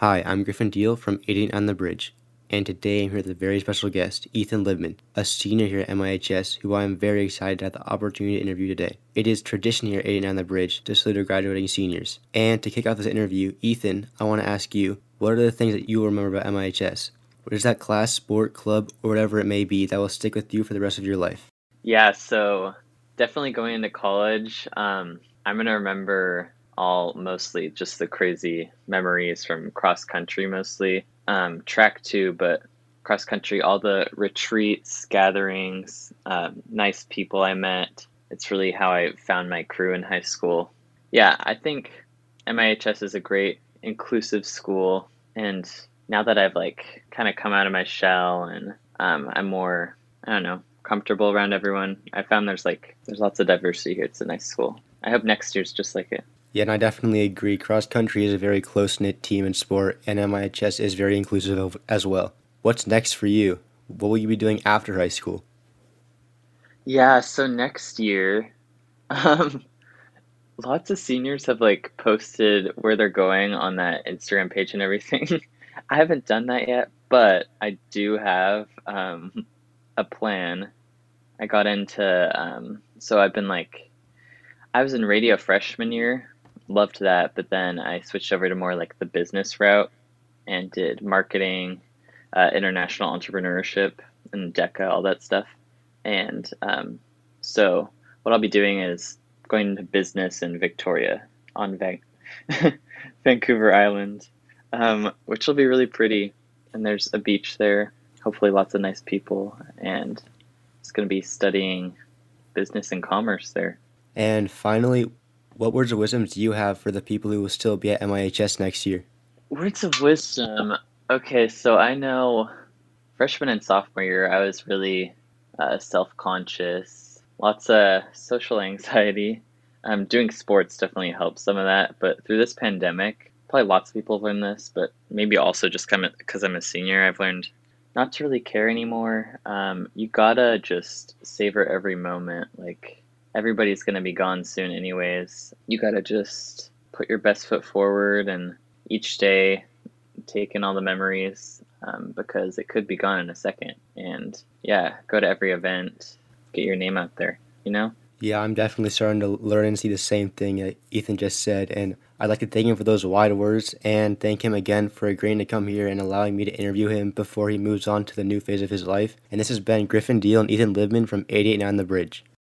Hi, I'm Griffin Deal from 88 on the Bridge, and today I'm here with a very special guest, Ethan Libman, a senior here at MIHS, who I am very excited to have the opportunity to interview today. It is tradition here at 89 on the Bridge to salute our graduating seniors. And to kick off this interview, Ethan, I want to ask you, what are the things that you will remember about MIHS? What is that class, sport, club, or whatever it may be that will stick with you for the rest of your life? Yeah, so definitely going into college, um, I'm going to remember all mostly just the crazy memories from cross country mostly. Um, track too but cross country all the retreats gatherings um, nice people i met. It's really how i found my crew in high school. Yeah i think mihs is a great inclusive school. And now that i've like kind of come out of my shell and um, i'm more i don't know comfortable around everyone i found there's like there's lots of diversity here. It's a nice school. I hope next year's just like it yeah, and I definitely agree. Cross country is a very close knit team in sport, and MIHS is very inclusive of, as well. What's next for you? What will you be doing after high school? Yeah, so next year, um, lots of seniors have like posted where they're going on that Instagram page and everything. I haven't done that yet, but I do have um, a plan. I got into um, so I've been like I was in radio freshman year loved that, but then I switched over to more like the business route and did marketing, uh, international entrepreneurship, and DECA, all that stuff. And um, so, what I'll be doing is going into business in Victoria on Van- Vancouver Island, um, which will be really pretty. And there's a beach there, hopefully, lots of nice people. And it's going to be studying business and commerce there. And finally, what words of wisdom do you have for the people who will still be at MIHS next year? Words of wisdom. Okay, so I know freshman and sophomore year, I was really uh, self conscious, lots of social anxiety. Um, doing sports definitely helps some of that, but through this pandemic, probably lots of people have learned this, but maybe also just because I'm a senior, I've learned not to really care anymore. Um, you gotta just savor every moment. Like, everybody's going to be gone soon anyways. You got to just put your best foot forward and each day take in all the memories um, because it could be gone in a second. And yeah go to every event get your name out there you know? Yeah i'm definitely starting to learn and see the same thing that ethan just said and i'd like to thank him for those wide words and thank him again for agreeing to come here and allowing me to interview him before he moves on to the new phase of his life. And this has been griffin deal and ethan libman from 889 the bridge